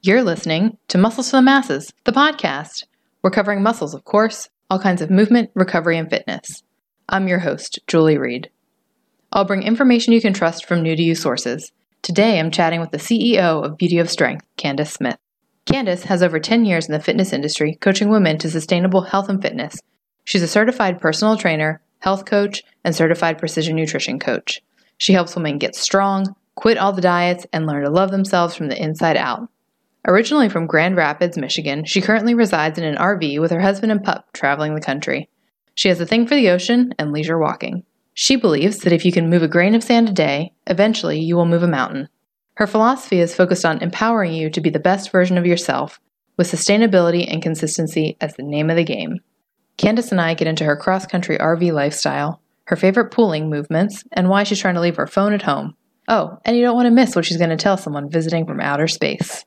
You're listening to Muscles for the Masses, the podcast. We're covering muscles, of course, all kinds of movement, recovery, and fitness. I'm your host, Julie Reed. I'll bring information you can trust from new to you sources. Today, I'm chatting with the CEO of Beauty of Strength, Candace Smith. Candace has over 10 years in the fitness industry, coaching women to sustainable health and fitness. She's a certified personal trainer, health coach, and certified precision nutrition coach. She helps women get strong, quit all the diets, and learn to love themselves from the inside out. Originally from Grand Rapids, Michigan, she currently resides in an RV with her husband and pup traveling the country. She has a thing for the ocean and leisure walking. She believes that if you can move a grain of sand a day, eventually you will move a mountain. Her philosophy is focused on empowering you to be the best version of yourself, with sustainability and consistency as the name of the game. Candace and I get into her cross country RV lifestyle, her favorite pulling movements, and why she's trying to leave her phone at home. Oh, and you don't want to miss what she's going to tell someone visiting from outer space.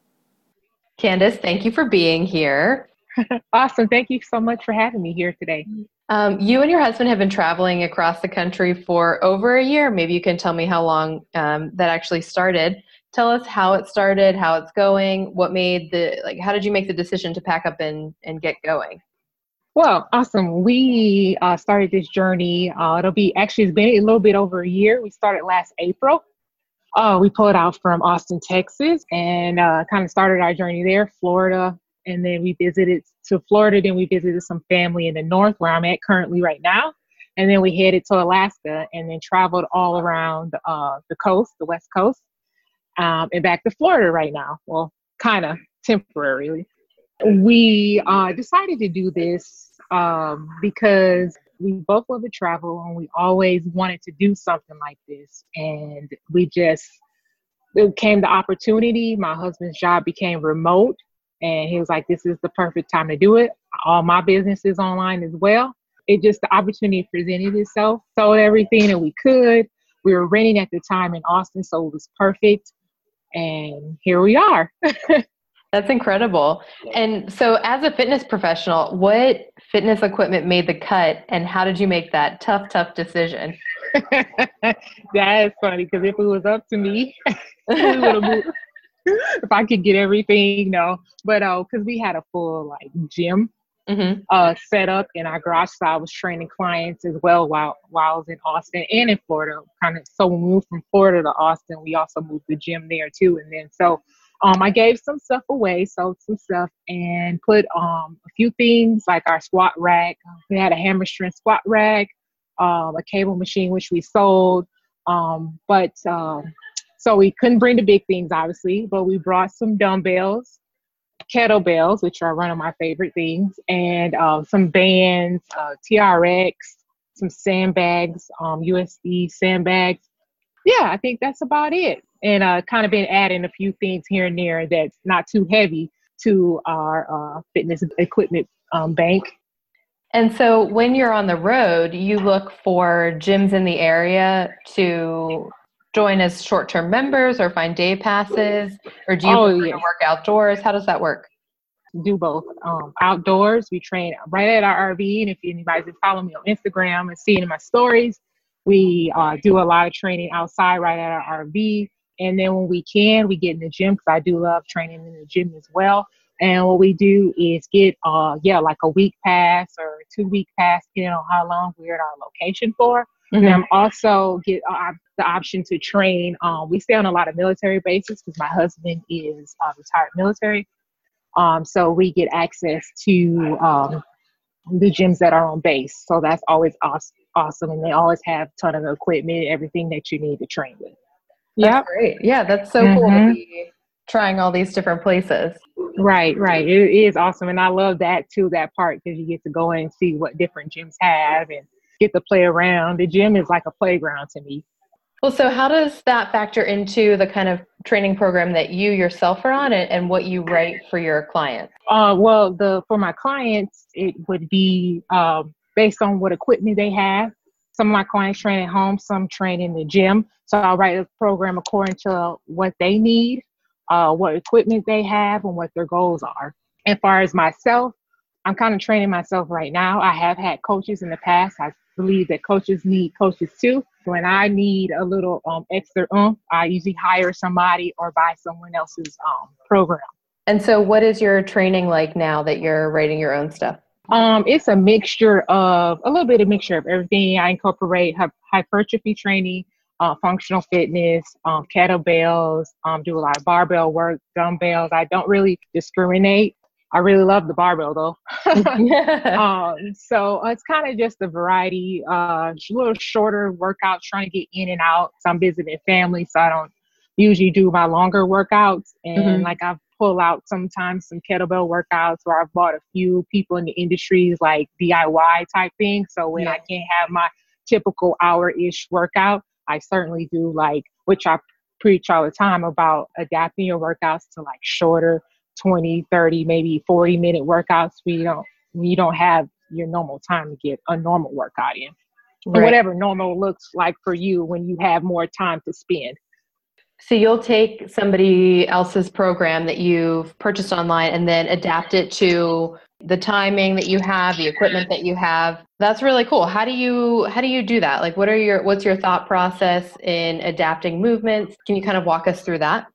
Candace, thank you for being here. awesome. Thank you so much for having me here today. Um, you and your husband have been traveling across the country for over a year. Maybe you can tell me how long um, that actually started. Tell us how it started, how it's going, what made the like. How did you make the decision to pack up and and get going? Well, awesome. We uh, started this journey. Uh, it'll be actually it's been a little bit over a year. We started last April. Uh, we pulled out from Austin, Texas, and uh, kind of started our journey there, Florida, and then we visited to Florida. Then we visited some family in the north, where I'm at currently right now, and then we headed to Alaska, and then traveled all around uh, the coast, the west coast, um, and back to Florida right now. Well, kind of temporarily. We uh, decided to do this um, because we both love to travel and we always wanted to do something like this. And we just, it came the opportunity. My husband's job became remote and he was like, this is the perfect time to do it. All my business is online as well. It just, the opportunity presented itself. Sold everything that we could. We were renting at the time in Austin, so it was perfect. And here we are. That's incredible. And so, as a fitness professional, what fitness equipment made the cut, and how did you make that tough, tough decision? that is funny because if it was up to me, if I could get everything, no. But uh, because we had a full like gym mm-hmm. uh set up in our garage, so I was training clients as well while while I was in Austin and in Florida. Kind of so we moved from Florida to Austin, we also moved the gym there too, and then so um, I gave some stuff away, sold some stuff, and put um, a few things like our squat rack. We had a hammer strength squat rack, um, a cable machine, which we sold. Um, but um, so we couldn't bring the big things, obviously, but we brought some dumbbells, kettlebells, which are one of my favorite things, and uh, some bands, uh, TRX, some sandbags, um, USB sandbags. Yeah, I think that's about it and uh, kind of been adding a few things here and there that's not too heavy to our uh, fitness equipment um, bank. And so when you're on the road, you look for gyms in the area to join as short term members or find day passes, or do you oh, yes. work outdoors? How does that work? Do both. Um, outdoors, we train right at our RV. And if anybody's been following me on Instagram and seeing my stories, we uh, do a lot of training outside right at our RV. And then when we can, we get in the gym because I do love training in the gym as well. And what we do is get, uh, yeah, like a week pass or two week pass, depending on how long we're at our location for. Mm-hmm. And I'm also get uh, the option to train. Um, we stay on a lot of military bases because my husband is uh, retired military. Um, so we get access to um, the gyms that are on base. So that's always awesome. Awesome, and they always have a ton of equipment, everything that you need to train with. Yeah, great. Yeah, that's so mm-hmm. cool to mm-hmm. be trying all these different places. Right, right. It is awesome, and I love that too. That part because you get to go and see what different gyms have and get to play around. The gym is like a playground to me. Well, so how does that factor into the kind of training program that you yourself are on and, and what you write for your clients? Uh, well, the for my clients, it would be um, based on what equipment they have some of my clients train at home, some train in the gym. So I'll write a program according to what they need, uh, what equipment they have, and what their goals are. As far as myself, I'm kind of training myself right now. I have had coaches in the past. I believe that coaches need coaches too. When I need a little um, extra oomph, I usually hire somebody or buy someone else's um, program. And so, what is your training like now that you're writing your own stuff? Um, it's a mixture of a little bit of mixture of everything. I incorporate hypertrophy training, uh, functional fitness, um, kettlebells, um, do a lot of barbell work, dumbbells. I don't really discriminate. I really love the barbell though. um, so uh, it's kind of just a variety, uh, a little shorter workouts, trying to get in and out. So I'm visiting family, so I don't usually do my longer workouts. And mm-hmm. like I've pull out sometimes some kettlebell workouts or I've bought a few people in the industries like DIY type things. So when yeah. I can't have my typical hour ish workout, I certainly do like, which I preach all the time about adapting your workouts to like shorter 20, 30, maybe 40 minute workouts where you don't, you don't have your normal time to get a normal workout in. Right. Whatever normal looks like for you when you have more time to spend. So you'll take somebody else's program that you've purchased online and then adapt it to the timing that you have, the equipment that you have. That's really cool. How do you how do you do that? Like what are your what's your thought process in adapting movements? Can you kind of walk us through that?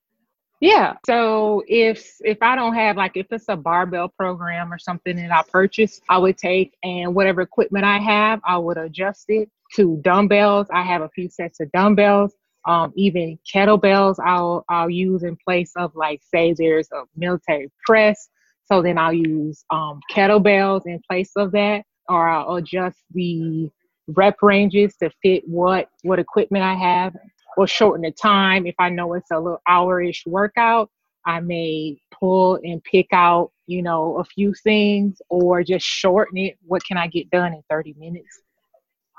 Yeah. So if if I don't have like if it's a barbell program or something that I purchase, I would take and whatever equipment I have, I would adjust it to dumbbells. I have a few sets of dumbbells um, even kettlebells I'll I'll use in place of like say there's a military press, so then I'll use um, kettlebells in place of that, or I'll adjust the rep ranges to fit what what equipment I have, or shorten the time if I know it's a little hour-ish workout. I may pull and pick out you know a few things, or just shorten it. What can I get done in 30 minutes?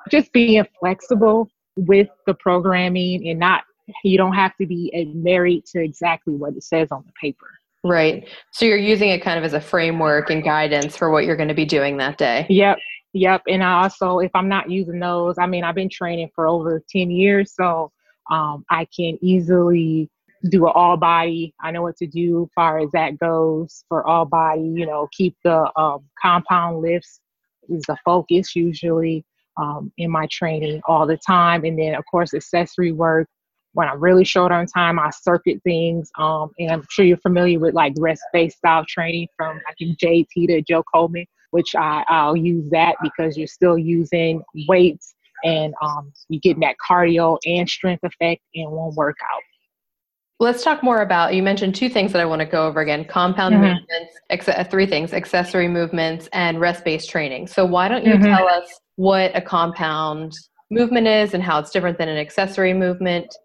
Just being flexible with the programming and not you don't have to be married to exactly what it says on the paper. Right. So you're using it kind of as a framework and guidance for what you're going to be doing that day. Yep. Yep. And I also, if I'm not using those, I mean, I've been training for over 10 years, so um, I can easily do an all body. I know what to do as far as that goes for all body, you know, keep the um, compound lifts is the focus usually um, in my training all the time. And then, of course, accessory work. When I'm really short on time, I circuit things. Um, and I'm sure you're familiar with like rest based style training from I think Jade Teta Jill Coleman, which I, I'll use that because you're still using weights and um, you're getting that cardio and strength effect in one workout. Let's talk more about. You mentioned two things that I want to go over again: compound mm-hmm. movements, ex- uh, three things, accessory movements, and rest-based training. So, why don't you mm-hmm. tell us what a compound movement is and how it's different than an accessory movement?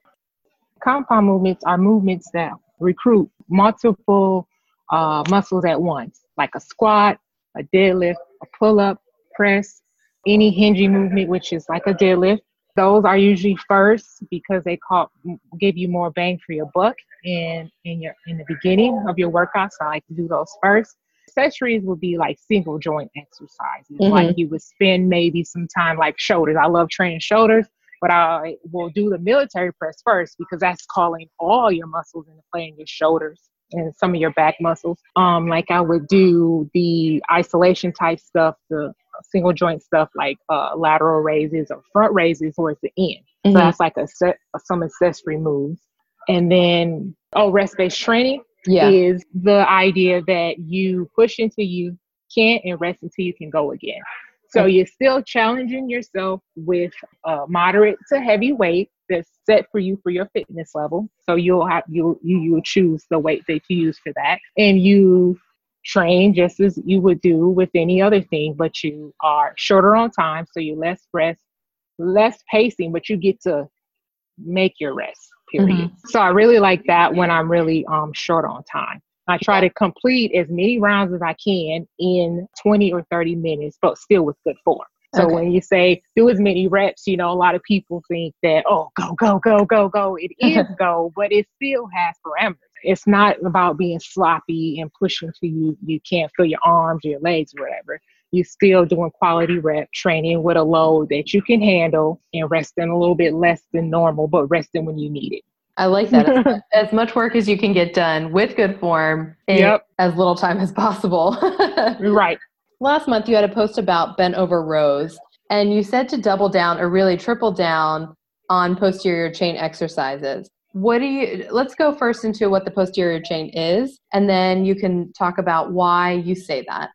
Compound movements are movements that recruit multiple uh, muscles at once, like a squat, a deadlift, a pull-up, press, any hinging movement, which is like a deadlift, those are usually first because they call give you more bang for your buck in in your in the beginning of your workout. So I like to do those first. Accessories would be like single joint exercises. Mm-hmm. Like you would spend maybe some time like shoulders. I love training shoulders, but I will do the military press first because that's calling all your muscles into play in your shoulders and some of your back muscles. Um, like I would do the isolation type stuff, the single joint stuff like uh, lateral raises or front raises towards the end. Mm-hmm. So that's like a set some accessory moves. And then oh, rest based training yeah. is the idea that you push until you can't and rest until you can go again. So you're still challenging yourself with a moderate to heavy weight that's set for you for your fitness level. So you'll have you you you choose the weight that you use for that, and you train just as you would do with any other thing, but you are shorter on time, so you less rest, less pacing, but you get to make your rest. Period. Mm-hmm. So I really like that when I'm really um short on time. I try to complete as many rounds as I can in 20 or 30 minutes, but still with good form. So okay. when you say do as many reps, you know, a lot of people think that, oh, go, go, go, go, go. It is go, but it still has parameters. It's not about being sloppy and pushing to you you can't feel your arms or your legs or whatever. You're still doing quality rep training with a load that you can handle and resting a little bit less than normal, but resting when you need it. I like that. as, as, much work as you can get done with good form in yep. as little time as possible. right. Last month, you had a post about bent over rows, and you said to double down or really triple down on posterior chain exercises. What do you let's go first into what the posterior chain is and then you can talk about why you say that.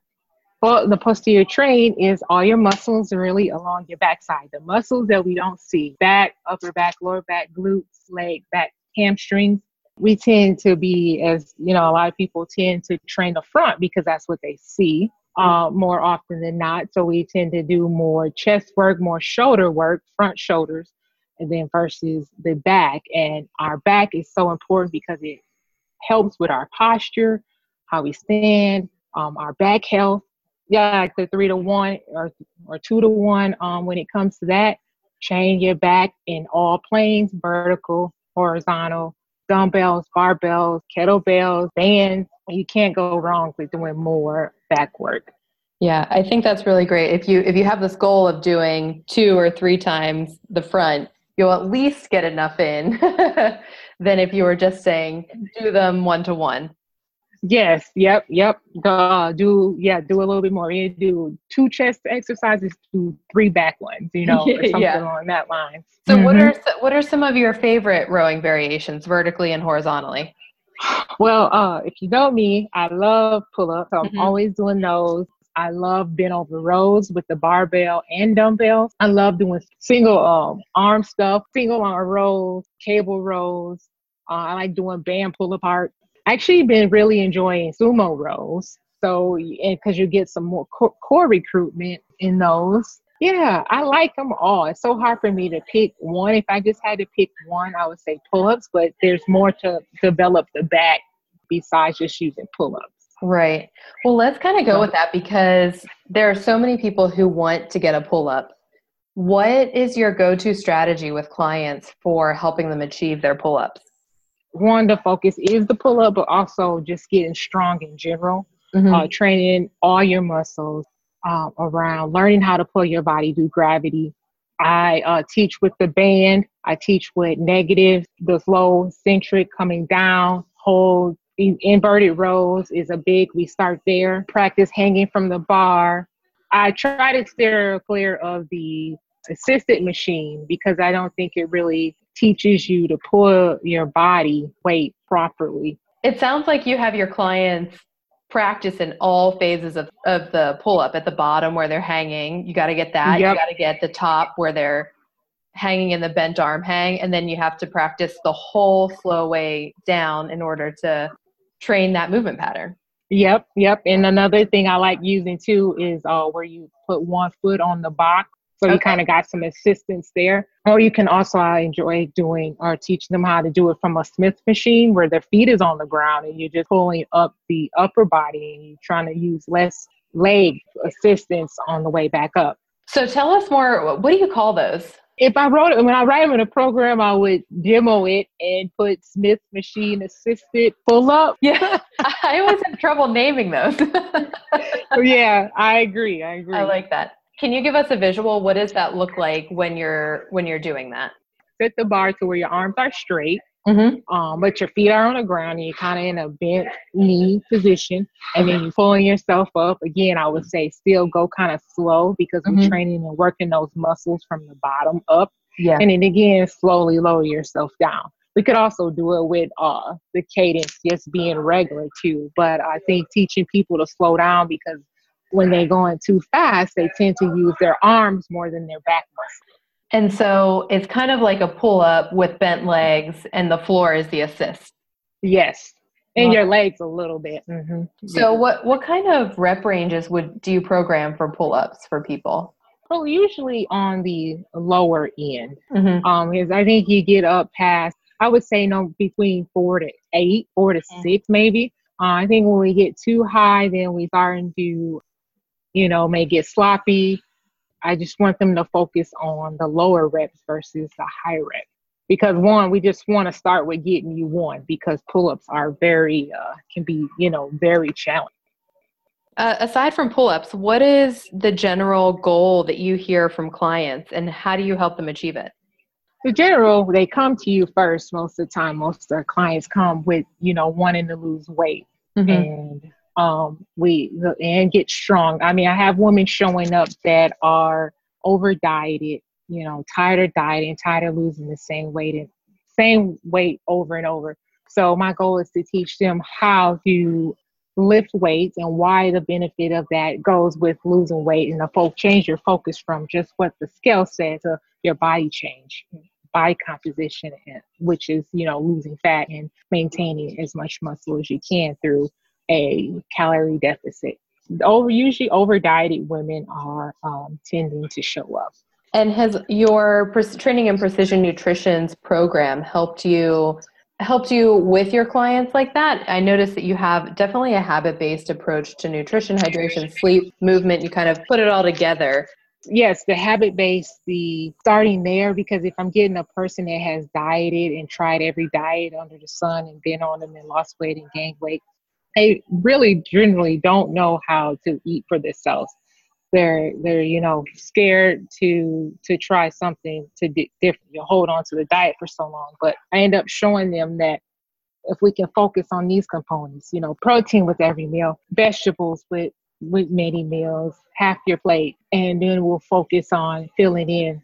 Well the posterior chain is all your muscles really along your backside the muscles that we don't see back upper back lower back glutes leg back hamstrings. We tend to be as you know a lot of people tend to train the front because that's what they see uh, more often than not. So we tend to do more chest work more shoulder work front shoulders and then versus the back. And our back is so important because it helps with our posture, how we stand, um, our back health. Yeah, like the three to one or or two to one. Um, when it comes to that, train your back in all planes, vertical, horizontal, dumbbells, barbells, kettlebells, bands. You can't go wrong with doing more back work. Yeah, I think that's really great. If you if you have this goal of doing two or three times the front, you'll at least get enough in than if you were just saying do them one to one. Yes, yep, yep. Uh, do yeah, do a little bit more. You do two chest exercises, do three back ones, you know, or something yeah. along that line. So, mm-hmm. what are what are some of your favorite rowing variations, vertically and horizontally? Well, uh, if you know me, I love pull ups. So I'm mm-hmm. always doing those. I love bent over rows with the barbell and dumbbells. I love doing single um, arm stuff, single arm rows, cable rows. Uh, I like doing band pull apart. I actually, been really enjoying sumo rows. So, because you get some more core, core recruitment in those. Yeah, I like them all. It's so hard for me to pick one. If I just had to pick one, I would say pull ups, but there's more to develop the back besides just using pull ups. Right. Well, let's kind of go with that because there are so many people who want to get a pull up. What is your go to strategy with clients for helping them achieve their pull ups? One, the focus is the pull up, but also just getting strong in general, mm-hmm. uh, training all your muscles um, around learning how to pull your body through gravity. I uh, teach with the band, I teach with negative, the slow eccentric coming down, hold, inverted rows is a big we start there. Practice hanging from the bar. I try to steer clear of the assisted machine because i don't think it really teaches you to pull your body weight properly. It sounds like you have your clients practice in all phases of, of the pull up at the bottom where they're hanging you got to get that. Yep. you got to get the top where they're hanging in the bent arm hang and then you have to practice the whole slow way down in order to train that movement pattern. Yep, yep. And another thing I like using too is uh, where you put one foot on the box. So okay. you kind of got some assistance there. Or you can also I enjoy doing or teaching them how to do it from a Smith machine where their feet is on the ground and you're just pulling up the upper body and you're trying to use less leg assistance on the way back up. So tell us more. What do you call those? If I wrote it when I write them in a program, I would demo it and put Smith machine assisted pull up. Yeah, I was in trouble naming those. yeah, I agree. I agree. I like that. Can you give us a visual? What does that look like when you're when you're doing that? Set the bar to where your arms are straight, mm-hmm. um, but your feet are on the ground and you're kind of in a bent knee position, and then you're pulling yourself up. Again, I would say still go kind of slow because mm-hmm. we're training and working those muscles from the bottom up. Yeah. And then again, slowly lower yourself down. We could also do it with uh, the cadence just being regular too. But I think teaching people to slow down because when they're going too fast, they tend to use their arms more than their back muscles. And so it's kind of like a pull up with bent legs, and the floor is the assist. Yes, and your legs a little bit. Mm-hmm. So yeah. what what kind of rep ranges would do you program for pull ups for people? Well, usually on the lower end. Mm-hmm. Um, because I think you get up past, I would say no between four to eight, four to mm-hmm. six maybe. Uh, I think when we get too high, then we start to, you know, may get sloppy I just want them to focus on the lower reps versus the high rep. Because one, we just want to start with getting you one because pull-ups are very uh, can be you know very challenging. Uh, aside from pull-ups, what is the general goal that you hear from clients, and how do you help them achieve it? The general, they come to you first most of the time. Most of our clients come with you know wanting to lose weight, mm-hmm. and um, we and get strong. I mean, I have women showing up that are over dieted, you know, tired of dieting, tired of losing the same weight and same weight over and over. So my goal is to teach them how to lift weights and why the benefit of that goes with losing weight and the folk change your focus from just what the scale says to your body change body composition which is you know losing fat and maintaining as much muscle as you can through a calorie deficit over usually over dieted women are um, tending to show up and has your training and precision nutrition's program helped you helped you with your clients like that? I noticed that you have definitely a habit based approach to nutrition, hydration, sleep, movement. You kind of put it all together. Yes, the habit based, the starting there, because if I'm getting a person that has dieted and tried every diet under the sun and been on them and lost weight and gained weight, they really generally don't know how to eat for themselves they're they're you know scared to to try something to di- different you hold on to the diet for so long but i end up showing them that if we can focus on these components you know protein with every meal vegetables with with many meals half your plate and then we'll focus on filling in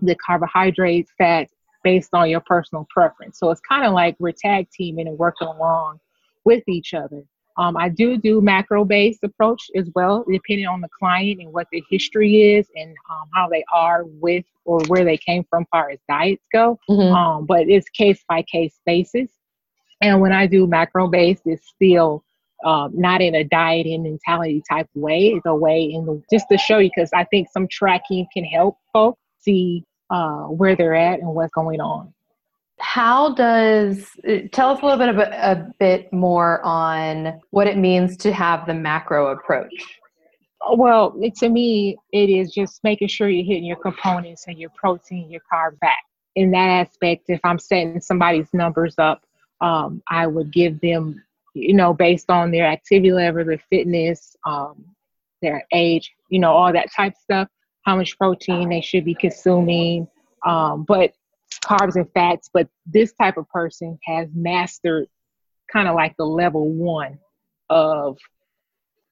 the carbohydrates fats based on your personal preference. So it's kind of like we're tag teaming and working along with each other um, I do do macro based approach as well, depending on the client and what their history is and um, how they are with or where they came from, far as diets go. Mm-hmm. Um, but it's case by case basis. And when I do macro based, it's still um, not in a dieting mentality type way. It's a way in the just to show you because I think some tracking can help folks see uh, where they're at and what's going on how does tell us a little bit of a, bit more on what it means to have the macro approach. Well to me it is just making sure you're hitting your components and your protein your carb back in that aspect if i'm setting somebody's numbers up um, i would give them you know based on their activity level their fitness um, their age you know all that type stuff how much protein they should be consuming. Um, but carbs and fats, but this type of person has mastered kind of like the level one of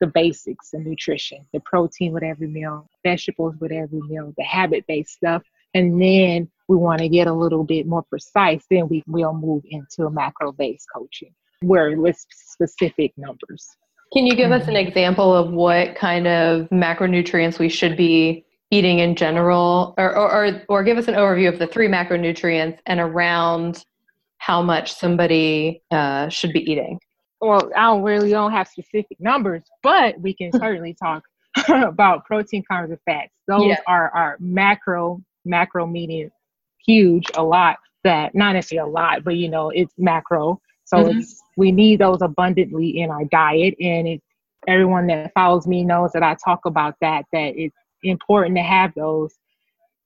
the basics of nutrition the protein with every meal, vegetables with every meal, the habit based stuff. And then we want to get a little bit more precise, then we will move into a macro based coaching where with specific numbers. Can you give us an mm-hmm. example of what kind of macronutrients we should be eating in general, or, or, or, give us an overview of the three macronutrients and around how much somebody uh, should be eating? Well, I don't really don't have specific numbers, but we can certainly talk about protein, carbs, and fats. Those yeah. are our macro, macro meaning huge, a lot that not necessarily a lot, but you know, it's macro. So mm-hmm. it's we need those abundantly in our diet. And it everyone that follows me knows that I talk about that, that it's important to have those,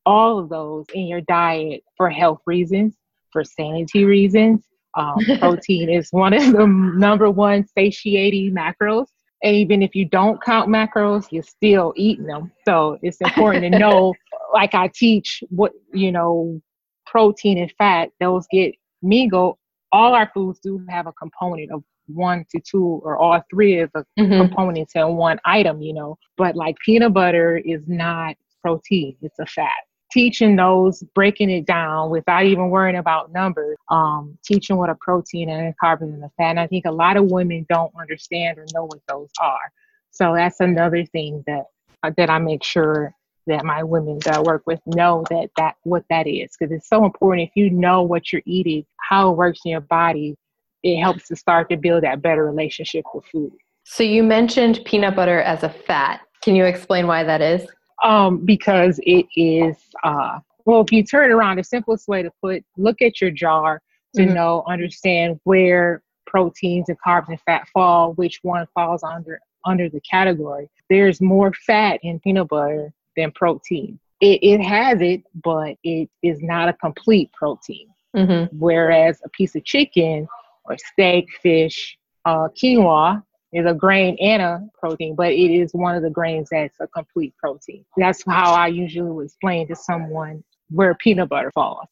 all of those in your diet for health reasons, for sanity reasons. Um, protein is one of the number one satiating macros. And even if you don't count macros, you're still eating them. So it's important to know, like I teach, what, you know, protein and fat, those get mingled. All our foods do have a component of one to two or all three of the mm-hmm. components in one item, you know. But like peanut butter is not protein, it's a fat. Teaching those, breaking it down without even worrying about numbers, um, teaching what a protein and a carbon and a fat. And I think a lot of women don't understand or know what those are. So that's another thing that uh, that I make sure that my women that I work with know that that what that is because it's so important. If you know what you're eating, how it works in your body, it helps to start to build that better relationship with food. So you mentioned peanut butter as a fat. Can you explain why that is? Um, because it is uh, well, if you turn it around, the simplest way to put look at your jar to mm-hmm. know, understand where proteins and carbs and fat fall, which one falls under under the category. There's more fat in peanut butter than protein. It, it has it, but it is not a complete protein. Mm-hmm. Whereas a piece of chicken or steak, fish, uh, quinoa is a grain and a protein, but it is one of the grains that's a complete protein. That's how I usually would explain to someone where peanut butter falls.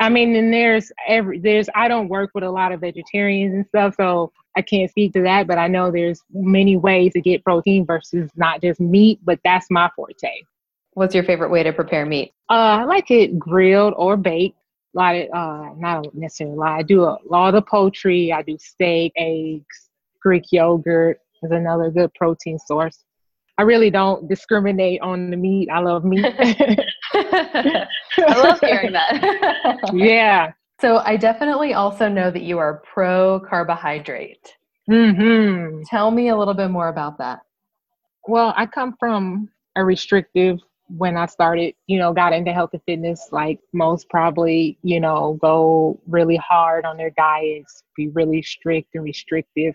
I mean, and there's every there's I don't work with a lot of vegetarians and stuff, so I can't speak to that. But I know there's many ways to get protein versus not just meat. But that's my forte. What's your favorite way to prepare meat? Uh, I like it grilled or baked. A lot of uh not necessarily a lot. I do a lot of poultry. I do steak, eggs, Greek yogurt is another good protein source. I really don't discriminate on the meat. I love meat. I love hearing that. yeah. So I definitely also know that you are pro carbohydrate. Mm-hmm. Tell me a little bit more about that. Well, I come from a restrictive when I started, you know, got into health and fitness, like most probably, you know, go really hard on their diets, be really strict and restrictive.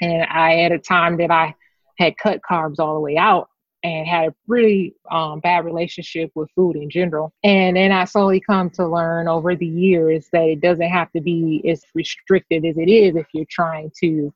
And I, at a time that I had cut carbs all the way out and had a really um, bad relationship with food in general. And then I slowly come to learn over the years that it doesn't have to be as restrictive as it is if you're trying to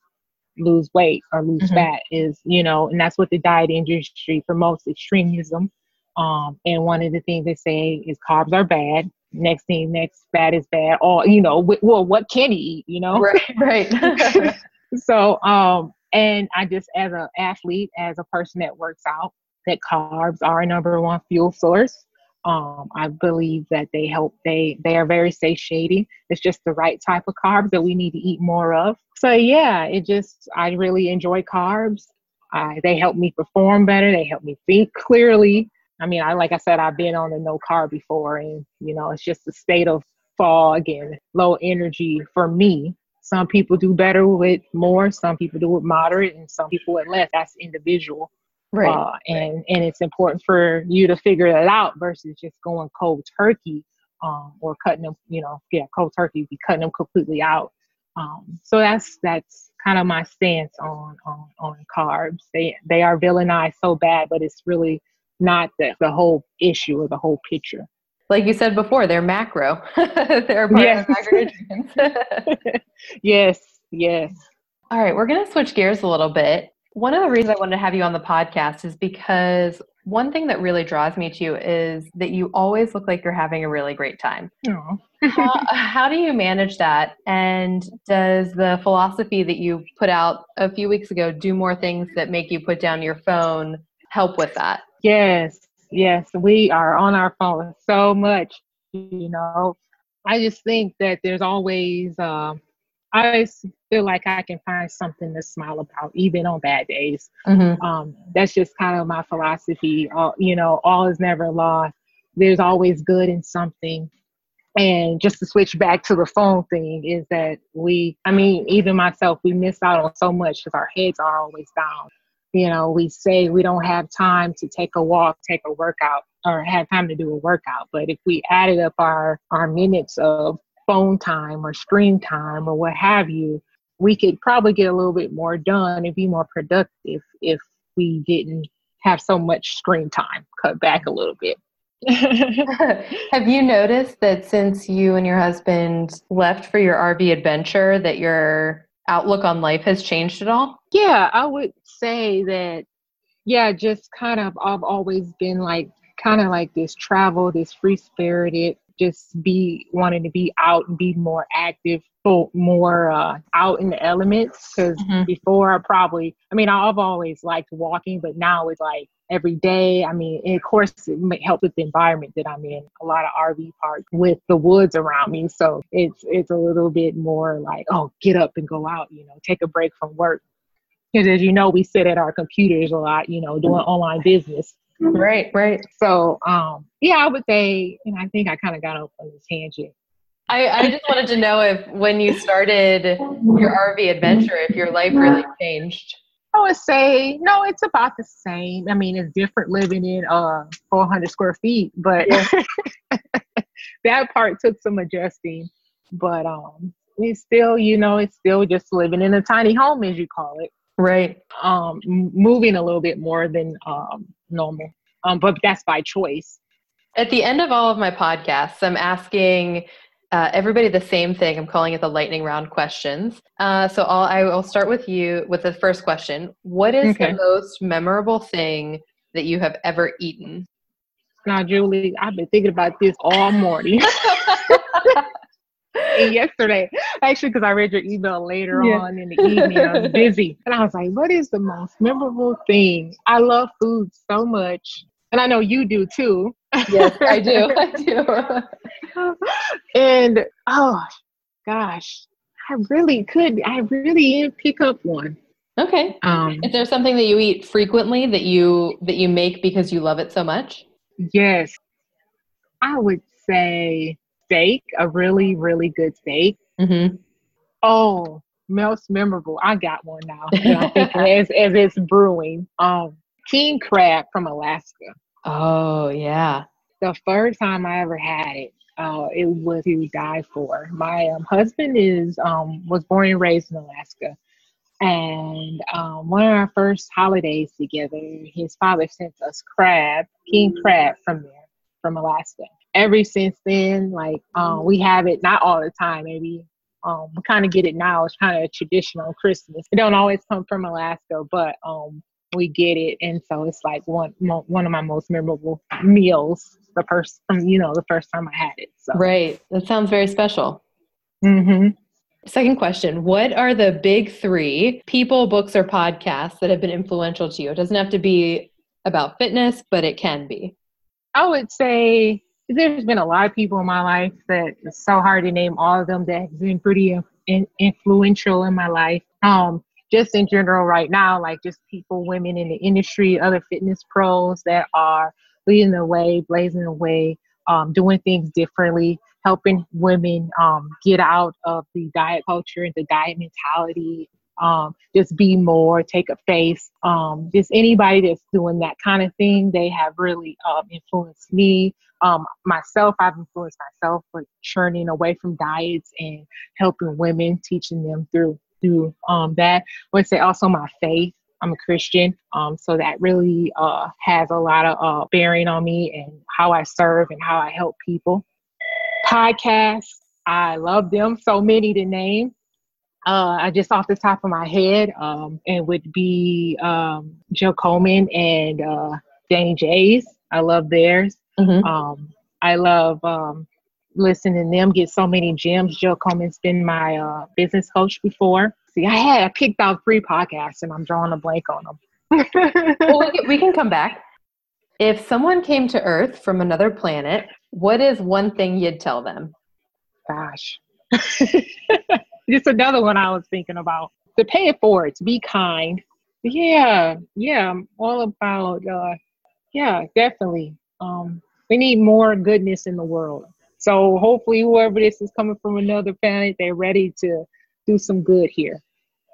lose weight or lose Mhm. fat is you know and that's what the diet industry promotes extremism um, and one of the things they say is carbs are bad. Next thing next fat is bad. Or you know well what can he eat you know? Right, right. so um and i just as an athlete as a person that works out that carbs are a number one fuel source um i believe that they help they they are very satiating. It's just the right type of carbs that we need to eat more of. So yeah it just i really enjoy carbs. I, they help me perform better. They help me think clearly i mean i like i said i've been on a no car before and you know it's just a state of fog and low energy for me. Some people do better with more some people do with moderate and some people with less. That's individual. Right. uh, and and it's important for you to figure that out versus just going cold turkey um, or cutting them you know yeah cold turkey be cutting them completely out. Um, so that's that's kind of my stance on on on carbs. They they are villainized so bad but it's really not the, the whole issue or the whole picture like you said before, they're macro. they're part Yes. of macronutrients. yes yes All right, we're going to switch gears a little bit. One of the reasons I wanted to have you on the podcast is because one thing that really draws me to you is that you always look like you're having a really great time. How, how do you manage that? And does the philosophy that you put out a few weeks ago, do more things that make you put down your phone, help with that? Yes, yes, we are on our phone so much. You know, I just think that there's always, um, I always feel like I can find something to smile about, even on bad days. Mm-hmm. Um, that's just kind of my philosophy. Uh, you know, all is never lost. There's always good in something. And just to switch back to the phone thing is that we, I mean, even myself, we miss out on so much because our heads are always down. You know, we say we don't have time to take a walk, take a workout, or have time to do a workout. But if we added up our our minutes of phone time or screen time or what have you, we could probably get a little bit more done and be more productive if we didn't have so much screen time cut back a little bit. Have you noticed that since you and your husband left for your RV adventure, that your outlook on life has changed at all? yeah, I would say that, yeah, just kind of, I've always been like, kind of like this travel, this free spirited, just be wanting to be out and be more active, so more uh, out in the elements. Because Mhm. before, I probably, I mean, I've always liked walking, but now it's like every day. I mean, of course, it may help with the environment that I'm in. A lot of RV parks with the woods around me, so it's it's a little bit more like, oh, get up and go out. You know, take a break from work. Because as you know, we sit at our computers a lot. You know, doing online business. Right, right. So, um, yeah, I would say, and I think I kind of got off on this tangent. I, I just wanted to know if when you started your RV adventure, if your life really changed. I would say no, it's about the same. I mean, it's different living in uh 400 square feet, but that part took some adjusting. But um, it's still, you know, it's still just living in a tiny home, as you call it. Right. Um, moving a little bit more than um normal. Um, but that's by choice. At the end of all of my podcasts, I'm asking uh, everybody the same thing. I'm calling it the lightning round questions. Uh, so I'll, I will start with you with the first question. What is Okay. the most memorable thing that you have ever eaten? Now, Julie, I've been thinking about this all morning. yesterday, actually, because I read your email later Yeah. on in the evening, I was busy. And I was like, what is the most memorable thing? I love food so much. And I know you do too. Yes, I do. I do. and oh gosh, I really could. I really pick up one. Okay. Um, Is there something that you eat frequently that you that you make because you love it so much? yes, I would say steak. A really, really good steak. Mm-hmm. Oh, most memorable. I got one now. As as it's brewing. Um, king crab from Alaska. Oh yeah. The first time I ever had it, uh, it was to die for. My um, husband is um, was born and raised in Alaska, and um, one of our first holidays together, his father sent us crab, king crab from there, from Alaska. Ever since then, like um, we have it not all the time, maybe um, we kind of get it now. It's kind of a traditional Christmas. It don't always come from Alaska, but um, we get it, and so it's like one mo- one of my most memorable meals. The first, um, you know, the first time I had it. So. Right. That sounds very special. hmm Second question What are the big three people, books, or podcasts that have been influential to you? It doesn't have to be about fitness, but it can be. I would say there's been a lot of people in my life that it's so hard to name all of them that have been pretty in, in, influential in my life. Um, just in general, right now, like just people, women in the industry, other fitness pros that are leading the way, blazing the way, um, doing things differently, helping women um, get out of the diet culture and the diet mentality. Um, just be more, take a face. Um, just anybody that's doing that kind of thing, they have really um, influenced me. Um, myself, I've influenced myself with churning away from diets and helping women, teaching them through through um, that. I would say also my faith. I'm a Christian, um, so that really uh, has a lot of uh, bearing on me and how I serve and how I help people. Podcasts, I love them. So many to name. Uh, I just off the top of my head, um, it would be um, Jill Coleman and uh, Danny J's. I love theirs. Mhm. Um, I love um, listening to them get so many gems. Jill Coleman's been my uh, business coach before. See, I had I picked out three podcasts and I'm drawing a blank on them. well, we can, we can come back. If someone came to Earth from another planet, what is one thing you'd tell them? Gosh. Just another one I was thinking about. To pay it forward, to be kind. Yeah, yeah, I'm all about uh yeah, definitely. Um we need more goodness in the world. So hopefully whoever this is coming from another planet, they're ready to do some good here.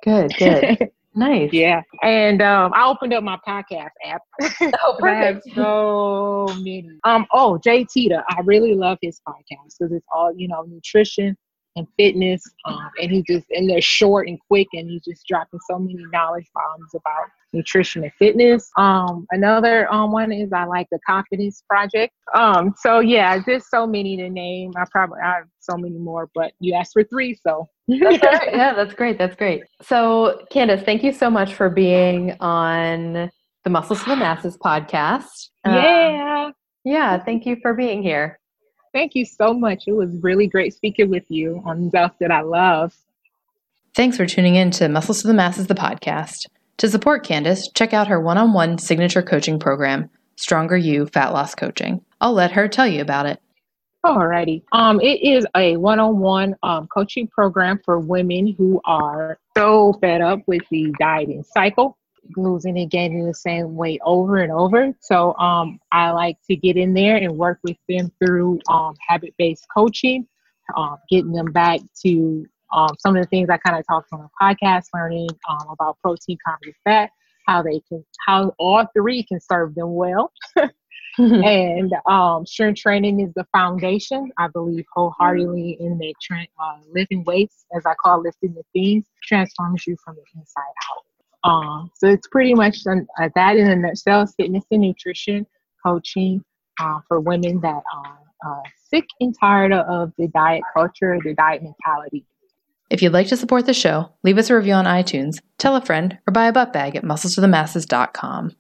Good, good. nice. yeah. And um I opened up my podcast app. Oh, perfect. so many. Um. Oh, Jade Teta. I really love his podcast because it's all you know, nutrition and fitness. Um, and he just and they're short and quick, and he's just dropping so many knowledge bombs about nutrition and fitness. Um. Another um one is I like the Confidence Project. Um. So yeah, there's so many to name. I probably I have so many more, but you asked for three, so. That's right. Yeah, that's great. That's great. So, Candace, thank you so much for being on the Muscles to the Masses podcast. Um, yeah. yeah, thank you for being here. Thank you so much. It was really great speaking with you on stuff that I love. Thanks for tuning in to Muscles to the Masses, the podcast. To support Candace, check out her one on one signature coaching program, Stronger You Fat Loss Coaching. I'll let her tell you about it. Alrighty. Um, it is a one-on-one um, coaching program for women who are so fed up with the dieting cycle, losing and gaining the same weight over and over. So um, I like to get in there and work with them through um, habit-based coaching, um, getting them back to um, some of the things I kind of talked on the podcast, learning um, about protein, carbs, fat, how they can, how all three can serve them well. and um, strength training is the foundation. I believe wholeheartedly in that tra- uh, lifting weights, as I call lifting the things, transforms you from the inside out. Um, so it's pretty much uh, that in a nutshell: fitness and nutrition coaching uh, for women that are uh, sick and tired of the diet culture, the diet mentality. If you'd like to support the show, leave us a review on iTunes, tell a friend, or buy a butt bag at musclesforthemasses.com.